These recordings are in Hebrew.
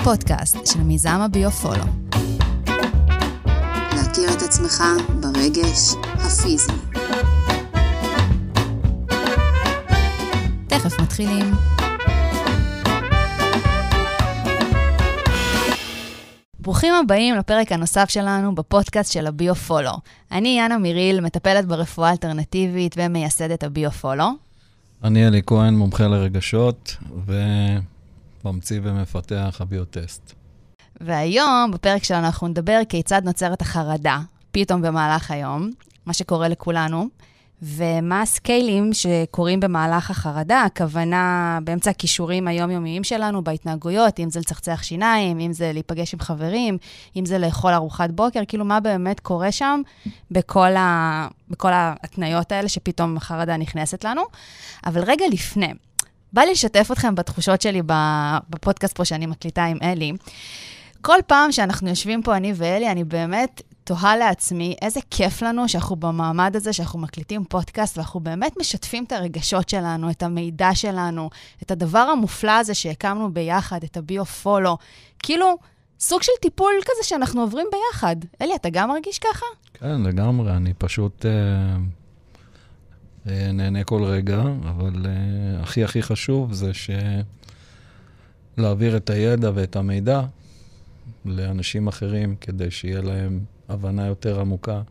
הפודקאסט של מיזם הביו-פולו. להכיר את עצמך ברגש הפיזי. תכף מתחילים. ברוכים הבאים לפרק הנוסף שלנו בפודקאסט של הביו-פולו. אני יאנה מיריל, מטפלת ברפואה אלטרנטיבית ומייסדת הביו-פולו. אני אלי כהן, מומחה לרגשות, וממציא ומפתח הביוטסט. והיום, בפרק שלנו, אנחנו נדבר כיצד נוצרת החרדה, פתאום במהלך היום, מה שקורה לכולנו, ומה הסקיילים שקורים במהלך החרדה, הכוונה באמצע הכישורים היומיומיים שלנו, בהתנהגויות, אם זה לצחצח שיניים, אם זה להיפגש עם חברים, אם זה לאכול ארוחת בוקר, כאילו מה באמת קורה שם בכל, ה... בכל ההתניות האלה שפתאום החרדה נכנסת לנו. אבל רגע לפני, בא לי לשתף אתכם בתחושות שלי בפודקאסט פה שאני מקליטה עם אלי. כל פעם שאנחנו יושבים פה, אני ואלי, אני באמת תוהה לעצמי איזה כיף לנו שאנחנו במעמד הזה, שאנחנו מקליטים פודקאסט, ואנחנו באמת משתפים את הרגשות שלנו, את המידע שלנו, את הדבר המופלא הזה שהקמנו ביחד, את הביו-פולו. כאילו, סוג של טיפול כזה שאנחנו עוברים ביחד. אלי, אתה גם מרגיש ככה? כן, לגמרי. אני פשוט אה, נהנה כל רגע, אבל אה, הכי הכי חשוב זה ש... להעביר את הידע ואת המידע לאנשים אחרים, כדי שיהיה להם הבנה יותר עמוקה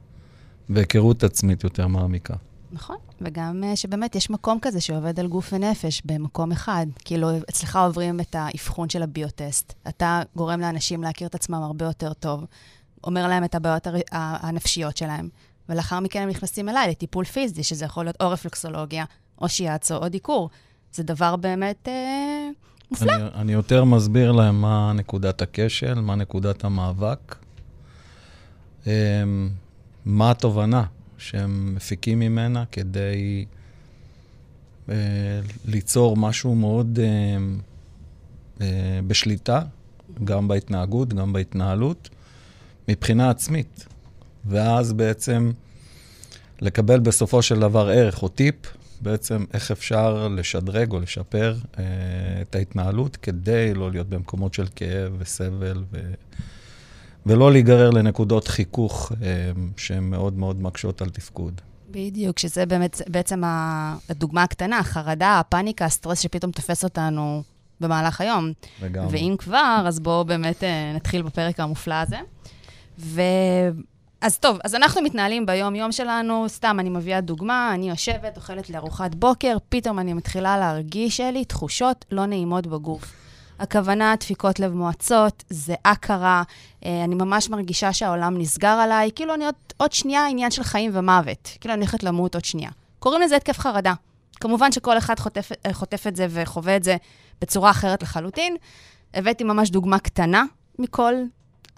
והיכרות עצמית יותר מעמיקה. נכון, וגם uh, שבאמת יש מקום כזה שעובד על גוף ונפש במקום אחד. כאילו, אצלך עוברים את האבחון של הביוטסט. אתה גורם לאנשים להכיר את עצמם הרבה יותר טוב, אומר להם את הבעיות. הנפשיות שלהם, ולאחר מכן הם נכנסים אליי לטיפול פיזי, שזה יכול להיות או רפלקסולוגיה, או שיאצו, או דיקור. זה דבר באמת uh, מופלא. אני, אני יותר מסביר להם מה נקודת הכשל, מה נקודת המאבק, אמ, מה התובנה שהם מפיקים ממנה כדי אה, ליצור משהו מאוד אה, אה, בשליטה, גם בהתנהגות, גם בהתנהלות, מבחינה עצמית. ואז בעצם לקבל בסופו של דבר ערך או טיפ, בעצם איך אפשר לשדרג או לשפר אה, את ההתנהלות כדי לא להיות במקומות של כאב וסבל ו... ולא להיגרר לנקודות חיכוך אה, שהן מאוד מאוד מקשות על תפקוד. בדיוק, שזה באמת בעצם הדוגמה הקטנה, החרדה, הפאניקה, הסטרס שפתאום תופס אותנו במהלך היום. לגמרי. ואם כבר, אז בואו באמת אה, נתחיל בפרק המופלא הזה. ו... אז טוב, אז אנחנו מתנהלים ביום-יום שלנו, סתם, אני מביאה דוגמה, אני יושבת, אוכלת לארוחת בוקר, פתאום אני מתחילה להרגיש, לי תחושות לא נעימות בגוף. הכוונה, דפיקות לב מועצות, זיעה קרה, אה, אני ממש מרגישה שהעולם נסגר עליי, כאילו אני עוד, עוד שנייה עניין של חיים ומוות, כאילו אני הולכת למות עוד שנייה. קוראים לזה התקף חרדה. כמובן שכל אחד חוטף, אה, חוטף את זה וחווה את זה בצורה אחרת לחלוטין. הבאתי ממש דוגמה קטנה מכל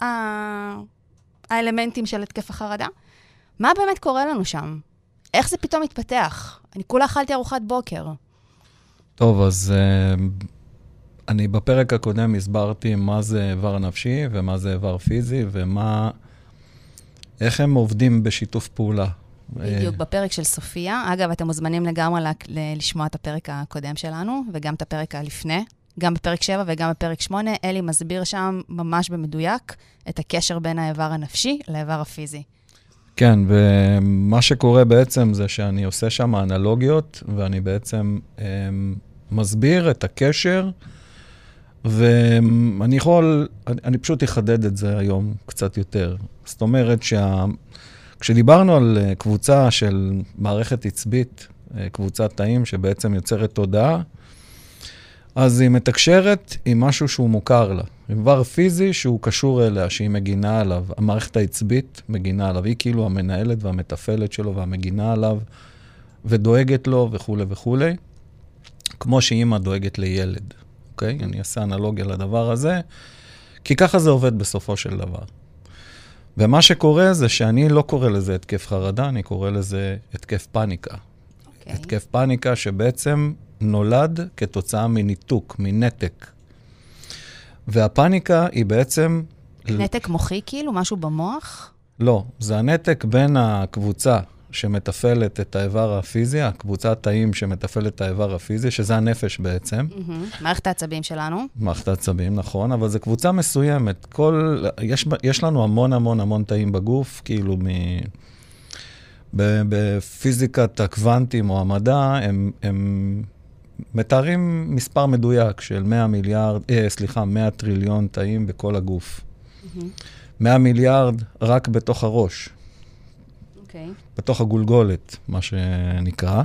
ה... האלמנטים של התקף החרדה. מה באמת קורה לנו שם? איך זה פתאום מתפתח? אני כולה אכלתי ארוחת בוקר. טוב, אז uh, אני בפרק הקודם הסברתי מה זה איבר נפשי ומה זה איבר פיזי ומה... איך הם עובדים בשיתוף פעולה. בדיוק, בפרק של סופיה. אגב, אתם מוזמנים לגמרי לשמוע את הפרק הקודם שלנו, וגם את הפרק הלפני, גם בפרק 7 וגם בפרק 8. אלי מסביר שם ממש במדויק את הקשר בין האיבר הנפשי לאיבר הפיזי. כן, ומה שקורה בעצם זה שאני עושה שם אנלוגיות, ואני בעצם אה, מסביר את הקשר ואני יכול, אני, אני פשוט אחדד את זה היום קצת יותר. זאת אומרת שכשדיברנו על אה, קבוצה של מערכת עצבית, אה, קבוצת תאים שבעצם יוצרת תודעה, אז היא מתקשרת עם משהו שהוא מוכר לה. איבר פיזי שהוא קשור אליה, שהיא מגינה עליו. המערכת העצבית מגינה עליו. היא כאילו המנהלת והמתפעלת שלו והמגינה עליו, ודואגת לו וכולי וכולי, כמו שאימא דואגת לילד. אוקיי? אני אעשה אנלוגיה לדבר הזה, כי ככה זה עובד בסופו של דבר. ומה שקורה זה שאני לא קורא לזה התקף חרדה, אני קורא לזה התקף פאניקה. Okay. אוקיי. התקף פאניקה שבעצם נולד כתוצאה מניתוק, מנתק. והפאניקה היא בעצם... נתק מוחי כאילו? משהו במוח? לא, זה הנתק בין הקבוצה שמתפעלת את האיבר הפיזי, הקבוצת תאים שמתפעלת את האיבר הפיזי, שזה הנפש בעצם. מהמם. מערכת העצבים שלנו. מערכת העצבים, נכון, אבל זו קבוצה מסוימת. כל, יש, יש לנו המון המון המון תאים בגוף, כאילו מ... בפיזיקת הקוונטים או המדע, הם, הם מתארים מספר מדויק של 100 מיליארד, אה, סליחה, 100 טריליון תאים בכל הגוף. 100 מיליארד רק בתוך הראש, אוקיי. בתוך הגולגולת, מה שנקרא.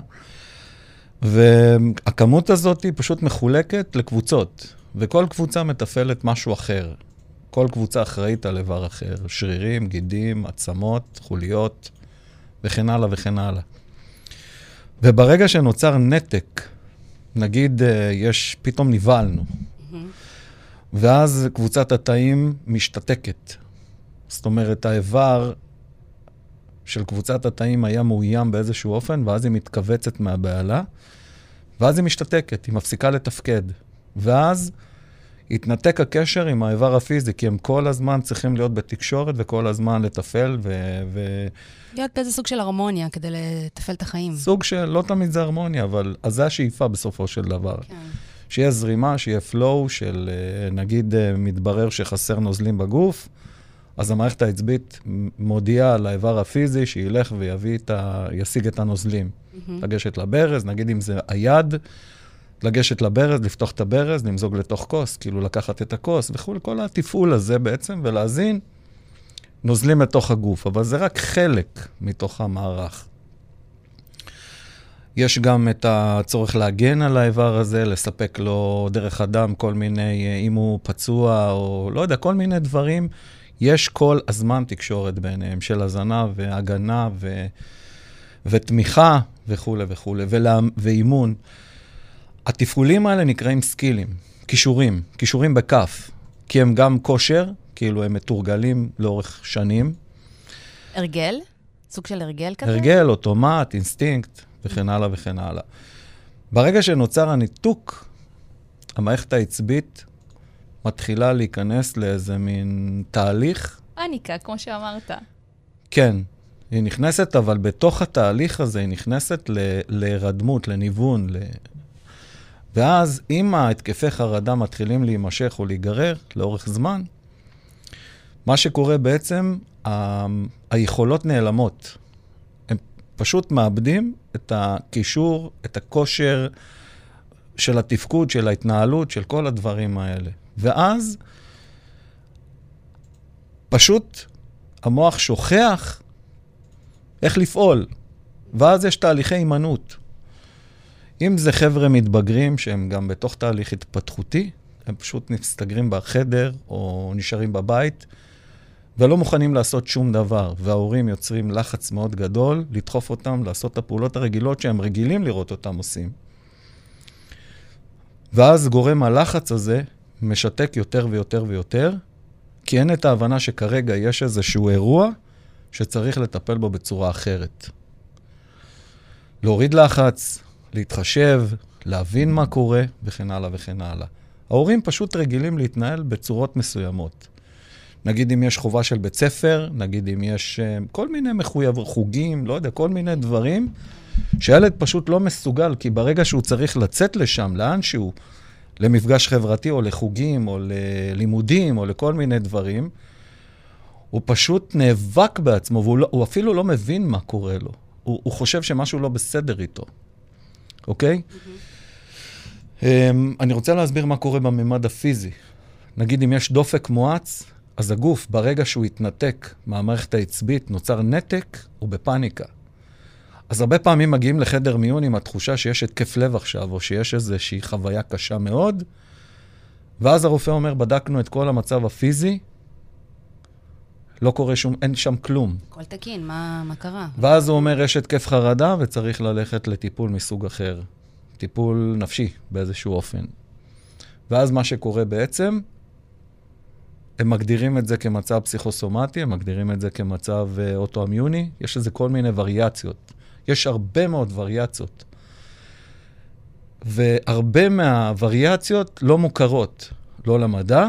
והכמות הזאת היא פשוט מחולקת לקבוצות, וכל קבוצה מתפעלת משהו אחר. כל קבוצה אחראית על איבר אחר, שרירים, גידים, עצמות, חוליות, וכן הלאה וכן הלאה. וברגע שנוצר נתק, נגיד אה, יש, פתאום נבהלנו, ואז קבוצת התאים משתתקת. זאת אומרת, האיבר של קבוצת התאים היה מאוים באיזשהו אופן, ואז היא מתכווצת מהבהלה, ואז היא משתתקת, היא מפסיקה לתפקד. ואז התנתק הקשר עם האיבר הפיזי, כי הם כל הזמן צריכים להיות בתקשורת וכל הזמן לתפעל, ו- להיות באיזה סוג של הרמוניה כדי לתפעל את החיים. וסוג של, לא תמיד זה הרמוניה, אבל אז זה השאיפה בסופו של דבר. כן. שיהיה זרימה, שיהיה flow של, אה, נגיד, אה, מתברר שחסר נוזלים בגוף, אז המערכת העצבית מודיעה לאיבר הפיזי שילך ויביא את ה... ישיג את הנוזלים. לגשת לברז, נגיד אם זה היד, לגשת לברז, לפתוח את הברז, למזוג לתוך כוס, כאילו לקחת את הכוס וכולי, כל התפעול הזה בעצם, ולהזין נוזלים לתוך הגוף, אבל זה רק חלק מתוך המערך. יש גם את הצורך להגן על האיבר הזה, לספק לו דרך הדם כל מיני, אה, אם הוא פצוע או לא יודע, כל מיני דברים. יש כל הזמן תקשורת ביניהם של הזנה והגנה ו... ותמיכה וכולי וכולי, ולה... ואימון. התפעולים האלה נקראים skill ים, כישורים, כישורים בכף, כי הם גם כושר, כאילו הם מתורגלים לאורך שנים. הרגל? סוג של הרגל כזה? הרגל, אוטומט, אינסטינקט, וכן הלאה וכן הלאה. ברגע שנוצר הניתוק, המערכת העצבית מתחילה להיכנס לאיזה מין תהליך. פאניקה, כמו שאמרת. כן, היא נכנסת, אבל בתוך התהליך הזה היא נכנסת ל- להירדמות, לניוון. ל... ואז אם ההתקפי חרדה מתחילים להימשך או להיגרר לאורך זמן, מה שקורה בעצם, ה- היכולות נעלמות. הם פשוט מאבדים את הקישור, את הכושר של התפקוד, של ההתנהלות, של כל הדברים האלה. ואז פשוט המוח שוכח איך לפעול, ואז יש תהליכי הימנעות. אם זה חבר'ה מתבגרים שהם גם בתוך תהליך התפתחותי, הם פשוט מסתגרים בחדר או נשארים בבית ולא מוכנים לעשות שום דבר, וההורים יוצרים לחץ מאוד גדול לדחוף אותם לעשות את הפעולות הרגילות שהם רגילים לראות אותם עושים. ואז גורם הלחץ הזה משתק יותר ויותר ויותר, כי אין את ההבנה שכרגע יש איזשהו אירוע שצריך לטפל בו בצורה אחרת. להוריד לחץ, להתחשב, להבין מה קורה, וכן הלאה וכן הלאה. ההורים פשוט רגילים להתנהל בצורות מסוימות. נגיד אם יש חובה של בית ספר, נגיד אם יש uh, כל מיני מחויב, חוגים, לא יודע, כל מיני דברים, שילד פשוט לא מסוגל, כי ברגע שהוא צריך לצאת לשם, לאן שהוא, למפגש חברתי או לחוגים או ללימודים או לכל מיני דברים, הוא פשוט נאבק בעצמו, והוא לא, אפילו לא מבין מה קורה לו. הוא, הוא חושב שמשהו לא בסדר איתו, אוקיי? Mm-hmm. אני רוצה להסביר מה קורה בממד הפיזי. נגיד אם יש דופק מואץ, אז הגוף, ברגע שהוא התנתק מהמערכת העצבית, נוצר נתק, הוא בפאניקה. אז הרבה פעמים מגיעים לחדר מיון עם התחושה שיש התקף לב עכשיו, או שיש איזושהי חוויה קשה מאוד, ואז הרופא אומר, בדקנו את כל המצב הפיזי, לא קורה שום, אין שם כלום. הכל תקין, מה, מה קרה? ואז הוא אומר, יש התקף חרדה וצריך ללכת לטיפול מסוג אחר. טיפול נפשי באיזשהו אופן. ואז מה שקורה בעצם, הם מגדירים את זה כמצב פסיכוסומטי, הם מגדירים את זה כמצב uh, אוטואמיוני, יש לזה כל מיני וריאציות. יש הרבה מאוד וריאציות. והרבה מהווריאציות לא מוכרות, לא למדע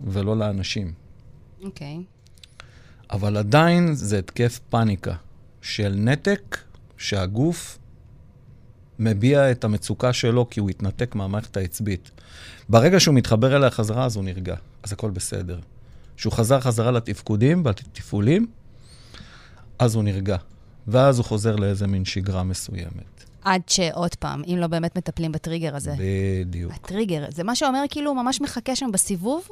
ולא לאנשים. אוקיי. אבל עדיין זה התקף פאניקה, של נתק שהגוף מביע את המצוקה שלו כי הוא התנתק מהמערכת העצבית. ברגע שהוא מתחבר אליה חזרה, אז הוא נרגע, אז הכל בסדר. כשהוא חזר חזרה לתפקודים והתפעולים, אז הוא נרגע. ואז הוא חוזר לאיזה מין שגרה מסוימת. עד שעוד פעם, אם לא באמת מטפלים בטריגר הזה. בדיוק. הטריגר, זה מה שאומר כאילו הוא ממש מחכה שם בסיבוב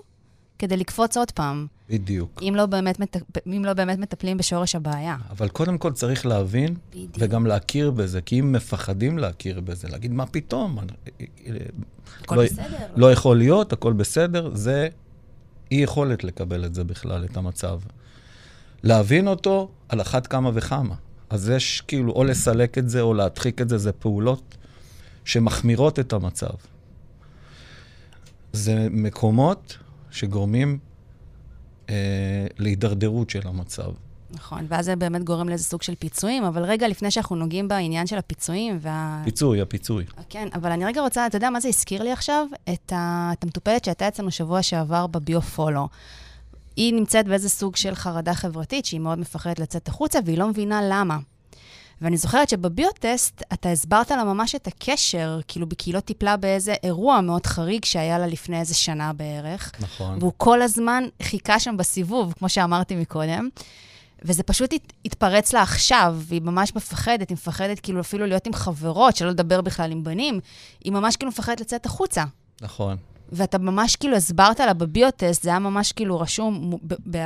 כדי לקפוץ עוד פעם. בדיוק. אם לא באמת, מט... אם לא באמת מטפלים בשורש הבעיה. אבל קודם כל צריך להבין, בדיוק. וגם להכיר בזה, כי אם מפחדים להכיר בזה, להגיד, מה פתאום? הכל לא, בסדר. לא יכול להיות, הכל בסדר, זה אי יכולת לקבל את זה בכלל, את המצב. להבין אותו על אחת כמה וכמה. אז יש כאילו, או לסלק את זה או להדחיק את זה, זה פעולות שמחמירות את המצב. זה מקומות שגורמים אה, להידרדרות של המצב. נכון, ואז זה באמת גורם לאיזה סוג של פיצויים, אבל רגע לפני שאנחנו נוגעים בעניין של הפיצויים וה... פיצוי, הפיצוי. כן, אבל אני רגע רוצה, אתה יודע מה זה הזכיר לי עכשיו? את, ה... את המטופלת שהייתה אצלנו שבוע שעבר בביו-פולו. היא נמצאת באיזה סוג של חרדה חברתית, שהיא מאוד מפחדת לצאת החוצה, והיא לא מבינה למה. ואני זוכרת שבביוטסט אתה הסברת לה ממש את הקשר, כאילו, היא לא טיפלה באיזה אירוע מאוד חריג שהיה לה לפני איזה שנה בערך. נכון. והוא כל הזמן חיכה שם בסיבוב, כמו שאמרתי מקודם. וזה פשוט הת, התפרץ לה עכשיו, והיא ממש מפחדת, היא מפחדת כאילו אפילו להיות עם חברות, שלא לדבר בכלל עם בנים, היא ממש כאילו מפחדת לצאת החוצה. נכון. ואתה ממש כאילו הסברת לה בביוטסט, זה היה ממש כאילו רשום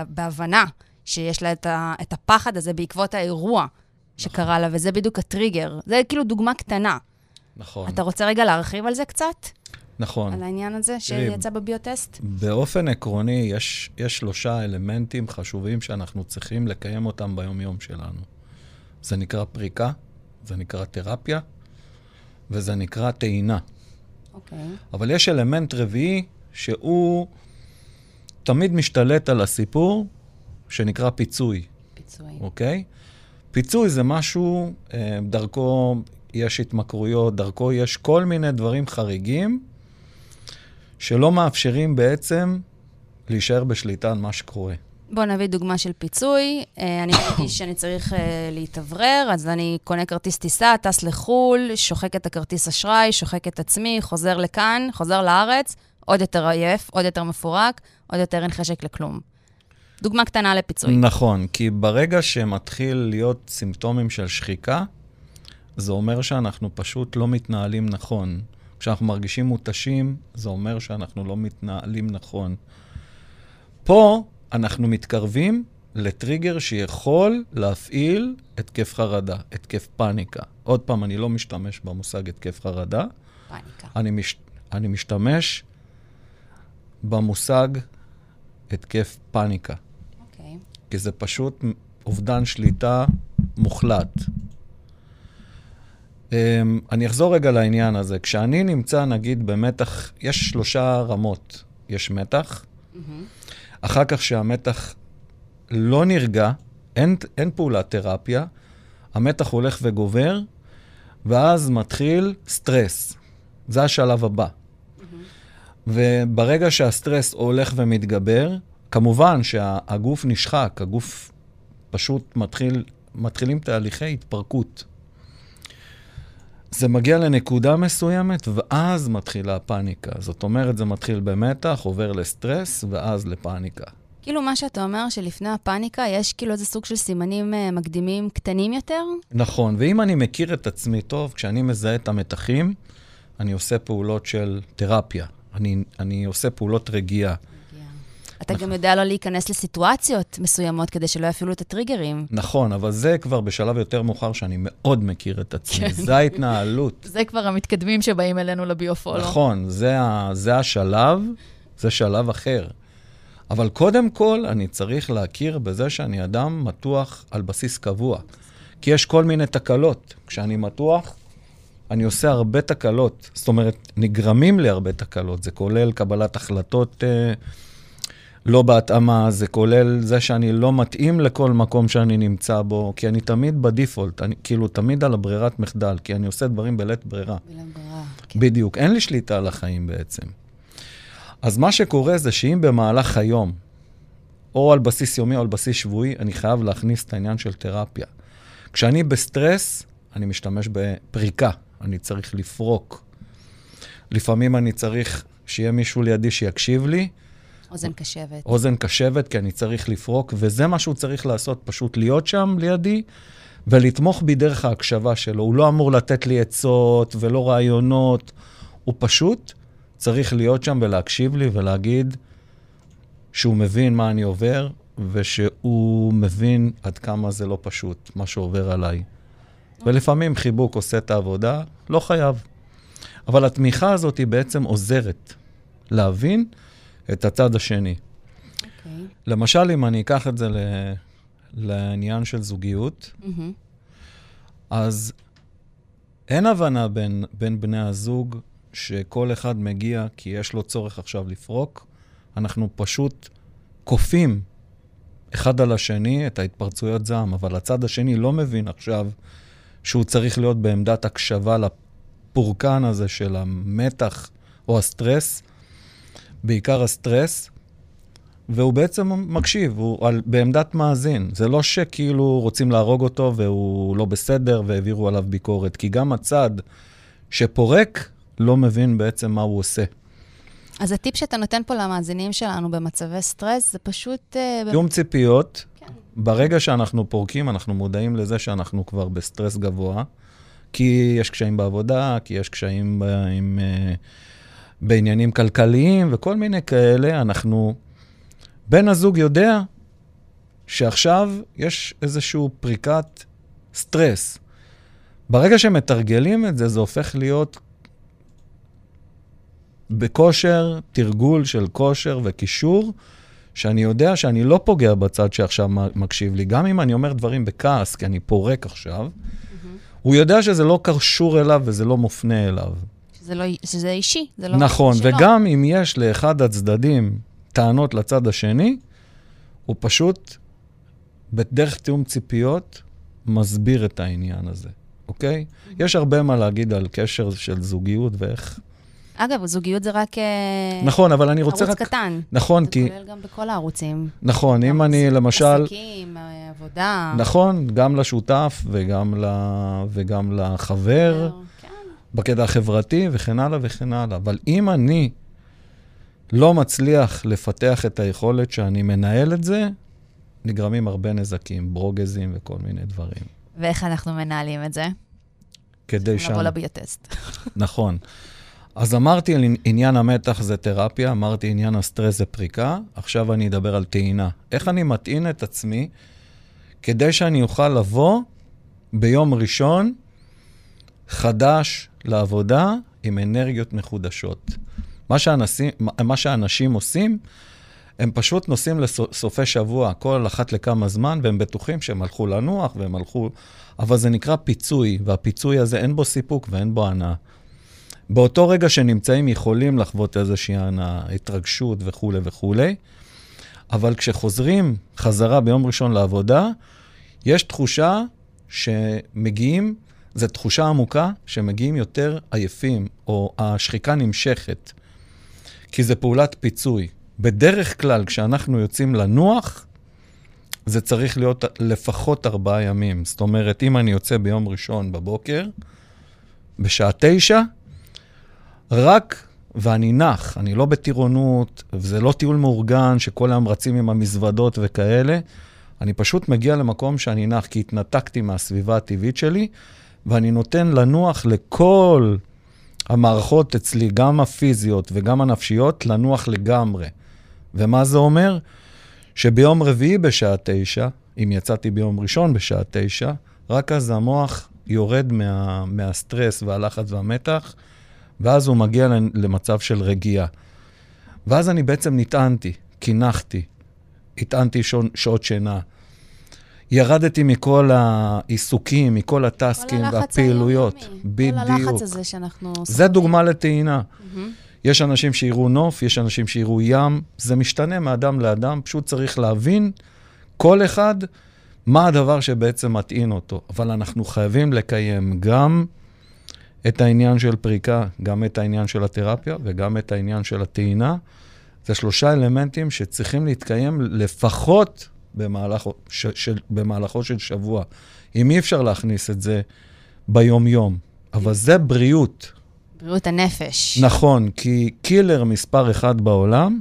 בהבנה שיש לה את, ה- את הפחד הזה בעקבות האירוע שקרה לה, וזה בדיוק הטריגר. זה כאילו דוגמה קטנה. נכון. אתה רוצה רגע להרחיב על זה קצת? נכון. על העניין הזה שיצא בביוטסט? באופן עקרוני, יש, יש שלושה אלמנטים חשובים שאנחנו צריכים לקיים אותם ביום-יום שלנו. זה נקרא פריקה, זה נקרא תרפיה, וזה נקרא טעינה. אוקיי. אבל יש אלמנט רביעי שהוא תמיד משתלט על הסיפור, שנקרא פיצוי, פיצוי. אוקיי? פיצוי זה משהו, אה, דרכו יש התמכרויות, דרכו יש כל מיני דברים חריגים, שלא מאפשרים בעצם להישאר בשליטה על מה שקורה. בואו נביא דוגמה של פיצוי. אה, אני מרגיש שאני צריך אה, להתאוורר, אז אני קונה כרטיס טיסה, טס לחו"ל, שוחק את הכרטיס אשראי, שוחק את עצמי, חוזר לכאן, חוזר לארץ, עוד יותר עייף, עוד יותר מפורק, עוד יותר אין חשק לכלום. דוגמה קטנה לפיצוי. נכון, כי ברגע שמתחיל להיות סימפטומים של שחיקה, זה אומר שאנחנו פשוט לא מתנהלים נכון. כשאנחנו מרגישים מותשים, זה אומר שאנחנו לא מתנהלים נכון. פה אנחנו מתקרבים לטריגר שיכול להפעיל התקף חרדה, התקף פאניקה. עוד פעם, אני לא משתמש במושג התקף חרדה, פאניקה. אני, מש... אני משתמש במושג התקף פאניקה. כי זה פשוט אובדן שליטה מוחלט. Um, אני אחזור רגע לעניין הזה. כשאני נמצא, נגיד, במתח, יש שלושה רמות. יש מתח, מהמם. אחר כך שהמתח לא נרגע, אין, אין פעולת תרפיה, המתח הולך וגובר, ואז מתחיל סטרס. זה השלב הבא. וברגע שהסטרס הולך ומתגבר, כמובן שהגוף נשחק, הגוף פשוט מתחיל, מתחילים תהליכי התפרקות. זה מגיע לנקודה מסוימת, ואז מתחילה הפאניקה. זאת אומרת, זה מתחיל במתח, עובר לסטרס, ואז לפאניקה. כאילו מה שאתה אומר, שלפני הפאניקה יש כאילו איזה סוג של סימנים אה, מקדימים קטנים יותר? נכון, ואם אני מכיר את עצמי טוב, כשאני מזהה את המתחים, אני עושה פעולות של תרפיה. אני, אני עושה פעולות רגיעה. אתה גם יודע לא להיכנס לסיטואציות מסוימות כדי שלא יפעילו את הטריגרים. נכון, אבל זה כבר בשלב יותר מאוחר שאני מאוד מכיר את עצמי. כן. זה ההתנהלות. זה כבר המתקדמים שבאים אלינו לביופולו. נכון, זה, ה, זה השלב, זה שלב אחר. אבל קודם כל, אני צריך להכיר בזה שאני אדם מתוח על בסיס קבוע. כי יש כל מיני תקלות. כשאני מתוח, אני עושה הרבה תקלות. זאת אומרת, נגרמים לי הרבה תקלות. זה כולל קבלת החלטות אה, לא בהתאמה, זה כולל זה שאני לא מתאים לכל מקום שאני נמצא בו, כי אני תמיד בדיפולט, אני כאילו תמיד על הברירת מחדל, כי אני עושה דברים בלית ברירה. בלית ברירה, כן. בדיוק, אין לי שליטה על החיים בעצם. אז מה שקורה זה שאם במהלך היום, או על בסיס יומי או על בסיס שבועי, אני חייב להכניס את העניין של תרפיה. כשאני בסטרס, אני משתמש בפריקה, אני צריך לפרוק. לפעמים אני צריך שיהיה מישהו לידי שיקשיב לי, אוזן קשבת. אוזן קשבת, כי אני צריך לפרוק, וזה מה שהוא צריך לעשות, פשוט להיות שם לידי ולתמוך בי דרך ההקשבה שלו. הוא לא אמור לתת לי עצות ולא רעיונות, הוא פשוט צריך להיות שם ולהקשיב לי ולהגיד שהוא מבין מה אני עובר, ושהוא מבין עד כמה זה לא פשוט, מה שעובר עליי. ולפעמים חיבוק עושה את העבודה, לא חייב. אבל התמיכה הזאת היא בעצם עוזרת להבין את הצד השני. אוקיי. למשל, אם אני אקח את זה ל... לעניין של זוגיות, מהמם. אז אין הבנה בין, בין בני הזוג שכל אחד מגיע כי יש לו צורך עכשיו לפרוק. אנחנו פשוט כופים אחד על השני את ההתפרצויות זעם, אבל הצד השני לא מבין עכשיו שהוא צריך להיות בעמדת הקשבה לפורקן הזה של המתח או הסטרס, בעיקר הסטרס, והוא בעצם מקשיב, הוא על, בעמדת מאזין. זה לא שכאילו רוצים להרוג אותו והוא לא בסדר והעבירו עליו ביקורת, כי גם הצד שפורק לא מבין בעצם מה הוא עושה. אז הטיפ שאתה נותן פה למאזינים שלנו במצבי סטרס, זה פשוט... אה, תיאום ציפיות, כן. ברגע שאנחנו פורקים, אנחנו מודעים לזה שאנחנו כבר בסטרס גבוה, כי יש קשיים בעבודה, כי יש קשיים ב- עם, אה, בעניינים כלכליים וכל מיני כאלה, אנחנו... בן הזוג יודע שעכשיו יש איזושהי פריקת סטרס. ברגע שמתרגלים את זה, זה הופך להיות בכושר, תרגול של כושר וקישור, שאני יודע שאני לא פוגע בצד שעכשיו מקשיב לי. גם אם אני אומר דברים בכעס, כי אני פורק עכשיו, הוא יודע שזה לא קשור אליו וזה לא מופנה אליו. שזה, לא, שזה אישי, זה לא... נכון. וגם אם יש לאחד הצדדים טענות לצד השני, הוא פשוט, בדרך תיאום ציפיות, מסביר את העניין הזה, אוקיי? יש הרבה מה להגיד על קשר של זוגיות ואיך... אגב, זוגיות זה רק אה, נכון, אבל אני רוצה ערוץ רק... קטן. נכון, זה כי... כולל גם בכל הערוצים. נכון, אם אני למשל... עסקים, אה, עבודה. נכון, גם לשותף וגם, ל... וגם לחבר, כן. בקטע החברתי וכן הלאה וכן הלאה. אבל אם אני לא מצליח לפתח את היכולת שאני מנהל את זה, נגרמים הרבה נזקים, ברוגזים וכל מיני דברים. ואיך אנחנו מנהלים את זה? כדי ש... לבוא לביוטסט. נכון. אז אמרתי עניין המתח זה תרפיה, אמרתי עניין הסטרס זה פריקה, עכשיו אני אדבר על טעינה. איך אני מטעין את עצמי כדי שאני אוכל לבוא ביום ראשון חדש לעבודה עם אנרגיות מחודשות. מה שאנשים, מה שאנשים עושים, הם פשוט נוסעים לסופי שבוע, כל אחת לכמה זמן, והם בטוחים שהם הלכו לנוח והם הלכו... אבל זה נקרא פיצוי, והפיצוי הזה אין בו סיפוק ואין בו הנאה. באותו רגע שנמצאים יכולים לחוות איזושהי הנאה, התרגשות וכולי וכולי, אבל כשחוזרים חזרה ביום ראשון לעבודה, יש תחושה שמגיעים, זו תחושה עמוקה, שמגיעים יותר עייפים, או השחיקה נמשכת, כי זה פעולת פיצוי. בדרך כלל, כשאנחנו יוצאים לנוח, זה צריך להיות לפחות ארבעה ימים. זאת אומרת, אם אני יוצא ביום ראשון בבוקר, בשעה תשע, רק, ואני נח, אני לא בטירונות, וזה לא טיול מאורגן שכל היום רצים עם המזוודות וכאלה, אני פשוט מגיע למקום שאני נח, כי התנתקתי מהסביבה הטבעית שלי, ואני נותן לנוח לכל המערכות אצלי, גם הפיזיות וגם הנפשיות, לנוח לגמרי. ומה זה אומר? שביום רביעי בשעה תשע, אם יצאתי ביום ראשון בשעה תשע, רק אז המוח יורד מה, מהסטרס והלחץ והמתח, ואז הוא מגיע למצב של רגיעה. ואז אני בעצם נטענתי, קינחתי, הטענתי שעות שינה. ירדתי מכל העיסוקים, מכל הטסקים והפעילויות. בדיוק. כל הלחץ הזה שאנחנו... זה דוגמה לטעינה. Mm-hmm. יש אנשים שיראו נוף, יש אנשים שיראו ים, זה משתנה מאדם לאדם, פשוט צריך להבין כל אחד מה הדבר שבעצם מטעין אותו. אבל אנחנו חייבים לקיים גם את העניין של פריקה, גם את העניין של התרפיה וגם את העניין של הטעינה. זה שלושה אלמנטים שצריכים להתקיים לפחות במהלך, ש, של, במהלכו של שבוע. אם אי אפשר להכניס את זה ביום-יום, אבל זה בריאות. בריאות הנפש. נכון, כי קילר מספר אחד בעולם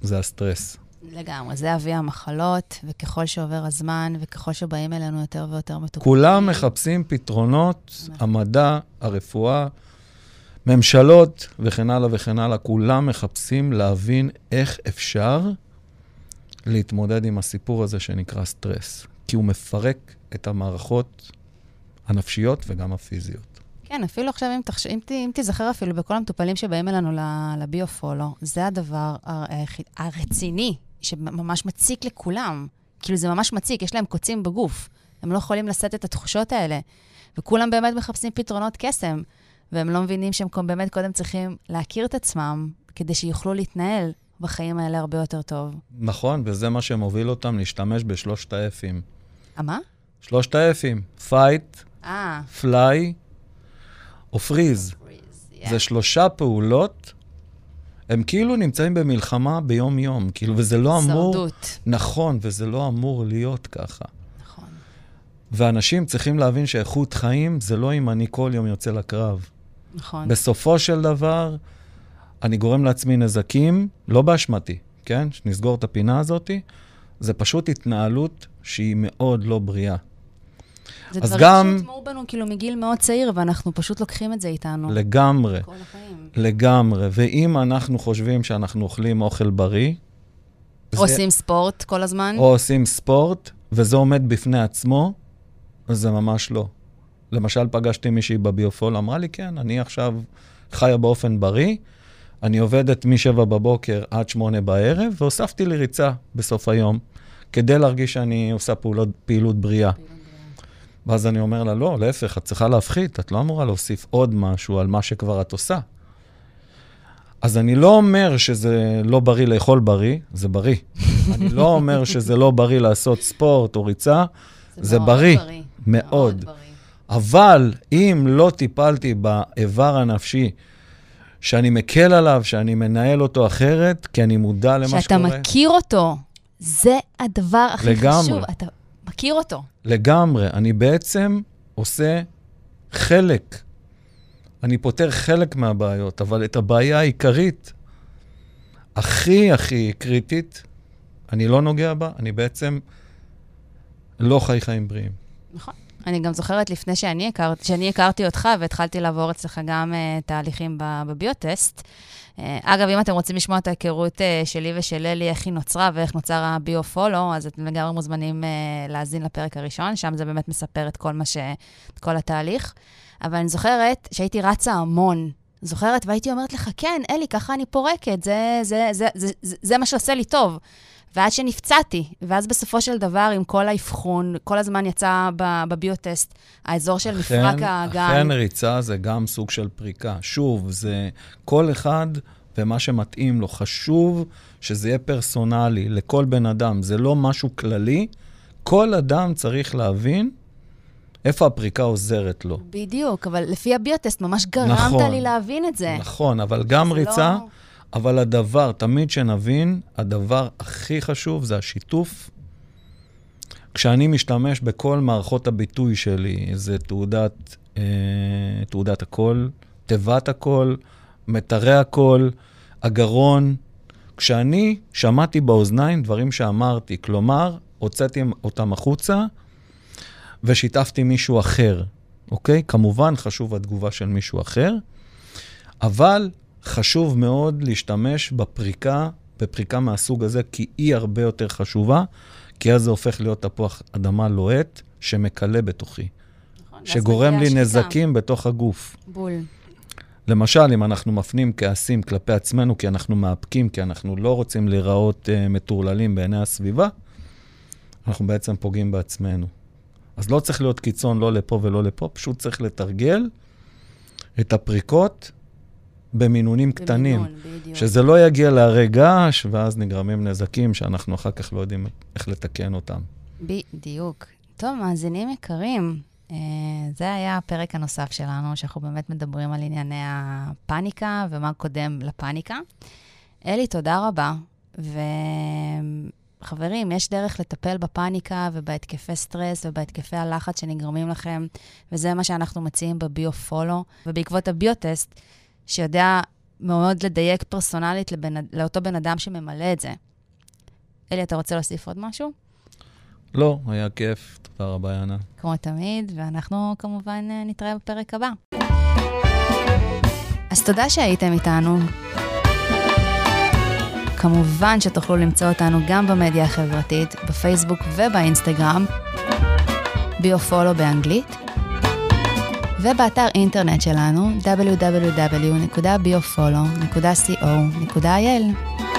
זה הסטרס. לגמרי, זה אבי המחלות, וככל שעובר הזמן, וככל שבאים אלינו יותר ויותר מטופלים. כולם מחפשים פתרונות, המדע, הרפואה, ממשלות וכן הלאה וכן הלאה, כולם מחפשים להבין איך אפשר להתמודד עם הסיפור הזה שנקרא סטרס. כי הוא מפרק את המערכות הנפשיות וגם הפיזיות. כן, אפילו עכשיו, אם, תחש... אם, ת... אם תיזכר אפילו בכל המטופלים שבאים אלינו לביופולו, זה הדבר היחיד, הרציני, שממש מציק לכולם. כאילו, זה ממש מציק, יש להם קוצים בגוף. הם לא יכולים לשאת את התחושות האלה. וכולם באמת מחפשים פתרונות קסם, והם לא מבינים שהם באמת קודם צריכים להכיר את עצמם, כדי שיוכלו להתנהל בחיים האלה הרבה יותר טוב. נכון, וזה מה שמוביל אותם להשתמש בשלושת ה F ים. מה? שלושת ה F ים, fight, flight או freeze. זה שלושה פעולות, הם כאילו נמצאים במלחמה ביום-יום, כאילו, וזה לא אמור... שרדות. נכון, וזה לא אמור להיות ככה. נכון. ואנשים צריכים להבין שאיכות חיים זה לא אם אני כל יום יוצא לקרב. נכון. בסופו של דבר, אני גורם לעצמי נזקים, לא באשמתי, כן? שנסגור את הפינה הזאת, זה פשוט התנהלות שהיא מאוד לא בריאה. זה דברים גם- שהוטמעו בנו כאילו מגיל מאוד צעיר, ואנחנו פשוט לוקחים את זה איתנו. לגמרי, כל החיים. לגמרי. ואם אנחנו חושבים שאנחנו אוכלים אוכל בריא, זה- עושים ספורט כל הזמן. או עושים ספורט, וזה עומד בפני עצמו, אז זה ממש לא. למשל, פגשתי מישהי בביופול, אמרה לי, כן, אני עכשיו חיה באופן בריא, אני עובדת מ-7 בבוקר עד 8 בערב, והוספתי לי ריצה בסוף היום, כדי להרגיש שאני עושה פעולות, פעילות בריאה. ואז אני אומר לה, לא, להפך, את צריכה להפחית, את לא אמורה להוסיף עוד משהו על מה שכבר את עושה. אז אני לא אומר שזה לא בריא לאכול בריא, זה בריא. אני לא אומר שזה לא בריא לעשות ספורט או ריצה, זה מאוד בריא, בריא. מאוד. בריא. אבל אם לא טיפלתי באיבר הנפשי, שאני מקל עליו, שאני מנהל אותו אחרת, כי אני מודע למה שאתה שקורה. מכיר אותו, זה הדבר הכי לגמרי. חשוב. אתה מכיר אותו. לגמרי. אני בעצם עושה חלק. אני פותר חלק מהבעיות, אבל את הבעיה העיקרית, הכי הכי קריטית, אני לא נוגע בה, אני בעצם לא חי חיים בריאים. נכון. אני גם זוכרת לפני שאני הכרתי, שאני הכרתי אותך והתחלתי לעבור אצלך גם uh, תהליכים בביוטסט. Uh, אגב, אם אתם רוצים לשמוע את ההיכרות uh, שלי ושל אלי, איך היא נוצרה ואיך נוצר הביו-פולו, אז אתם לגמרי מוזמנים uh, להאזין לפרק הראשון, שם זה באמת מספר את כל ש... את כל התהליך. אבל אני זוכרת שהייתי רצה המון. זוכרת? והייתי אומרת לך, כן, אלי, ככה אני פורקת, זה, זה, זה, זה, זה, זה מה שעושה לי טוב. ועד שנפצעתי, ואז בסופו של דבר, עם כל האבחון, כל הזמן יצא בביוטסט, האזור של מפרק האגן. אכן ריצה זה גם סוג של פריקה. שוב, זה כל אחד ומה שמתאים לו. חשוב שזה יהיה פרסונלי לכל בן אדם, זה לא משהו כללי. כל אדם צריך להבין איפה הפריקה עוזרת לו. בדיוק, אבל לפי הביוטסט ממש גרמת נכון. לי להבין את זה. נכון, אבל גם זה ריצה, לא- אבל הדבר, תמיד שנבין, הדבר הכי חשוב זה השיתוף. כשאני משתמש בכל מערכות הביטוי שלי, זה תעודת, אה, תעודת הקול, תיבת הקול, מיתרי הקול, הגרון. כשאני שמעתי באוזניים דברים שאמרתי, כלומר, הוצאתי אותם החוצה ושיתפתי מישהו אחר, אוקיי? כמובן, חשוב התגובה של מישהו אחר, אבל חשוב מאוד להשתמש בפריקה, בפריקה מהסוג הזה, כי היא הרבה יותר חשובה, כי אז זה הופך להיות תפוח אדמה לוהט שמקלה בתוכי, נכון, שגורם לי השליטה. נזקים בתוך הגוף. בול. למשל, אם אנחנו מפנים כעסים כלפי עצמנו, כי אנחנו מאפקים, כי אנחנו לא רוצים להיראות uh, מטורללים בעיני הסביבה, אנחנו בעצם פוגעים בעצמנו. אז לא צריך להיות קיצון לא לפה ולא לפה, פשוט צריך לתרגל את הפריקות במינונים קטנים. במינון, בדיוק. שזה לא יגיע להרי געש, ואז נגרמים נזקים שאנחנו אחר כך לא יודעים איך לתקן אותם. בדיוק. טוב, מאזינים יקרים, אה, זה היה הפרק הנוסף שלנו, שאנחנו באמת מדברים על ענייני הפאניקה ומה קודם לפאניקה. אלי, תודה רבה. חברים, יש דרך לטפל בפאניקה ובהתקפי סטרס ובהתקפי הלחץ שנגרמים לכם, וזה מה שאנחנו מציעים בביו-פולו. ובעקבות הביוטסט, שיודע מאוד לדייק פרסונלית לבן, לאותו בן אדם שממלא את זה. אלי, אתה רוצה להוסיף עוד משהו? לא, היה כיף. תודה רבה, יאנה. כמו תמיד, ואנחנו כמובן אה, נתראה בפרק הבא. אז תודה שהייתם איתנו. כמובן שתוכלו למצוא אותנו גם במדיה החברתית, בפייסבוק ובאינסטגרם, ביופולו באנגלית, ובאתר אינטרנט שלנו www.biofollow.co.il.